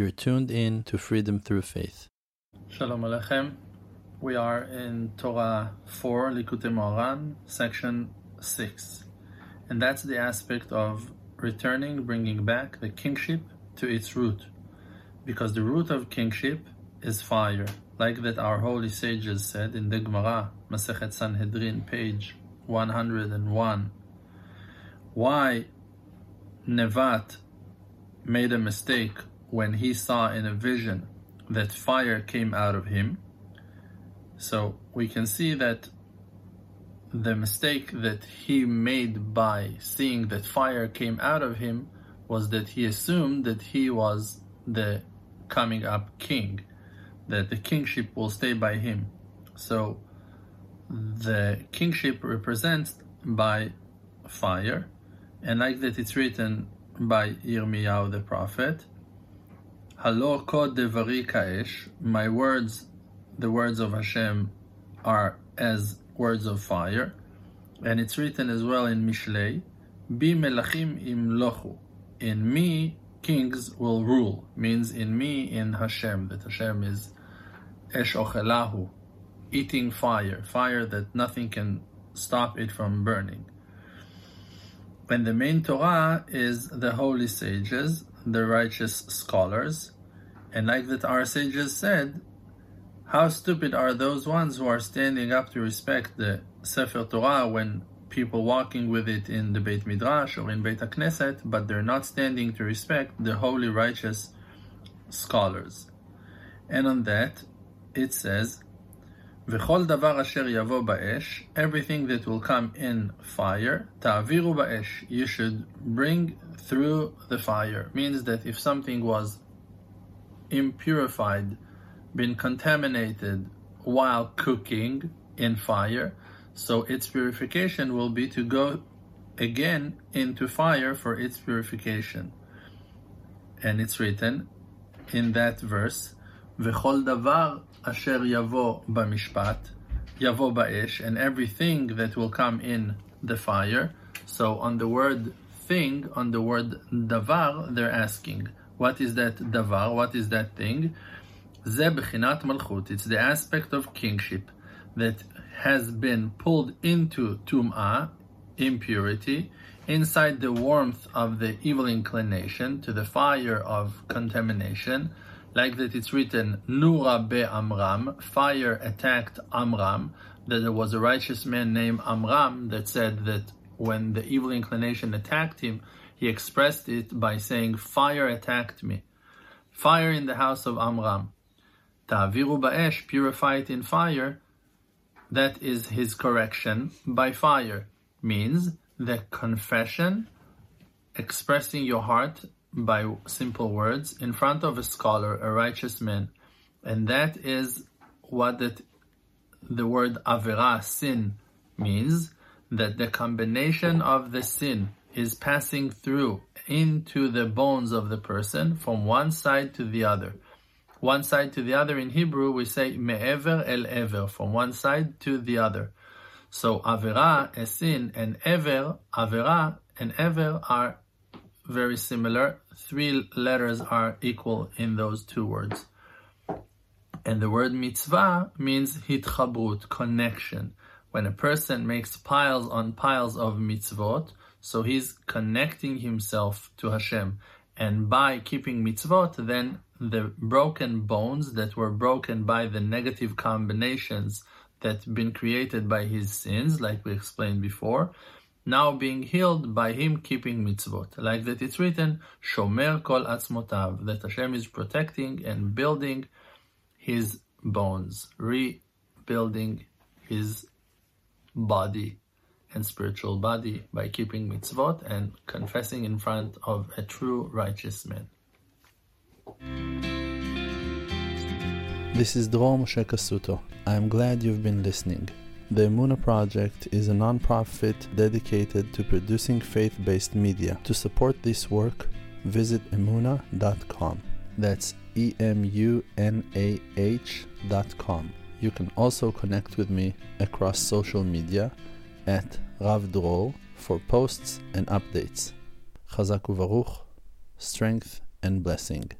You're tuned in to Freedom Through Faith. Shalom Aleichem. We are in Torah 4, Likutei Moharan, section 6. And that's the aspect of returning, bringing back the kingship to its root. Because the root of kingship is fire, like that our holy sages said in the Gemara, Masechet Sanhedrin, page 101. Why Nevat made a mistake when he saw in a vision that fire came out of him. So we can see that the mistake that he made by seeing that fire came out of him was that he assumed that he was the coming up king, that the kingship will stay by him. So the kingship represents by fire, and like that it's written by Yirmiyahu the prophet, Halo kod devari my words, the words of Hashem, are as words of fire. And it's written as well in Mishlei, Bi melachim imlochu. In me, kings will rule. Means in me, in Hashem, that Hashem is esh ochelahu, eating fire, fire that nothing can stop it from burning. And the main Torah is the holy sages, the righteous scholars. And like that our sages said, how stupid are those ones who are standing up to respect the Sefer Torah when people walking with it in the Beit Midrash or in Beit HaKnesset, but they're not standing to respect the holy righteous scholars. And on that, it says, V'chol davar asher yavo ba'esh, everything that will come in fire, ta'aviru ba'esh, you should bring through the fire. Means that if something was impurified, been contaminated while cooking in fire, so its purification will be to go again into fire for its purification. And it's written in that verse, V'chol davar asher yavo b'mishpat, yavo ba'esh, and everything that will come in the fire. So on the word thing, on the word davar, they're asking, what is that davar? What is that thing? Ze b'chinat malchut. It's the aspect of kingship that has been pulled into tum'ah, impurity, inside the warmth of the evil inclination, to the fire of contamination, like that it's written, Nura be Amram, fire attacked Amram, that there was a righteous man named Amram that said that when the evil inclination attacked him, he expressed it by saying, Fire attacked me. Fire in the house of Amram. Ta'aviru ba'esh, purify it in fire. That is his correction by fire. Means the confession, expressing your heart by simple words in front of a scholar, a righteous man. And that is what the word avera, sin, means that the combination of the sin is passing through into the bones of the person from one side to the other. One side to the other in Hebrew we say me'ever el ever, from one side to the other. So avera, a sin, and ever, avera, and ever are very similar. Three letters are equal in those two words. And the word mitzvah means hitchabrut, connection. When a person makes piles on piles of mitzvot, so he's connecting himself to Hashem. And by keeping mitzvot, then the broken bones that were broken by the negative combinations that been created by his sins, like we explained before, now being healed by him keeping mitzvot. Like that it's written, Shomer kol atzmotav, that Hashem is protecting and building his bones, rebuilding his body and spiritual body by keeping mitzvot and confessing in front of a true righteous man. This is Dror Moshe Cassuto. I am glad you've been listening. The Emunah Project is a non-profit dedicated to producing faith-based media. To support this work, visit emunah.com. That's E-M-U-N-A-H dot com. You can also connect with me across social media at Rav Dror for posts and updates. Chazak uvaruch, strength and blessing.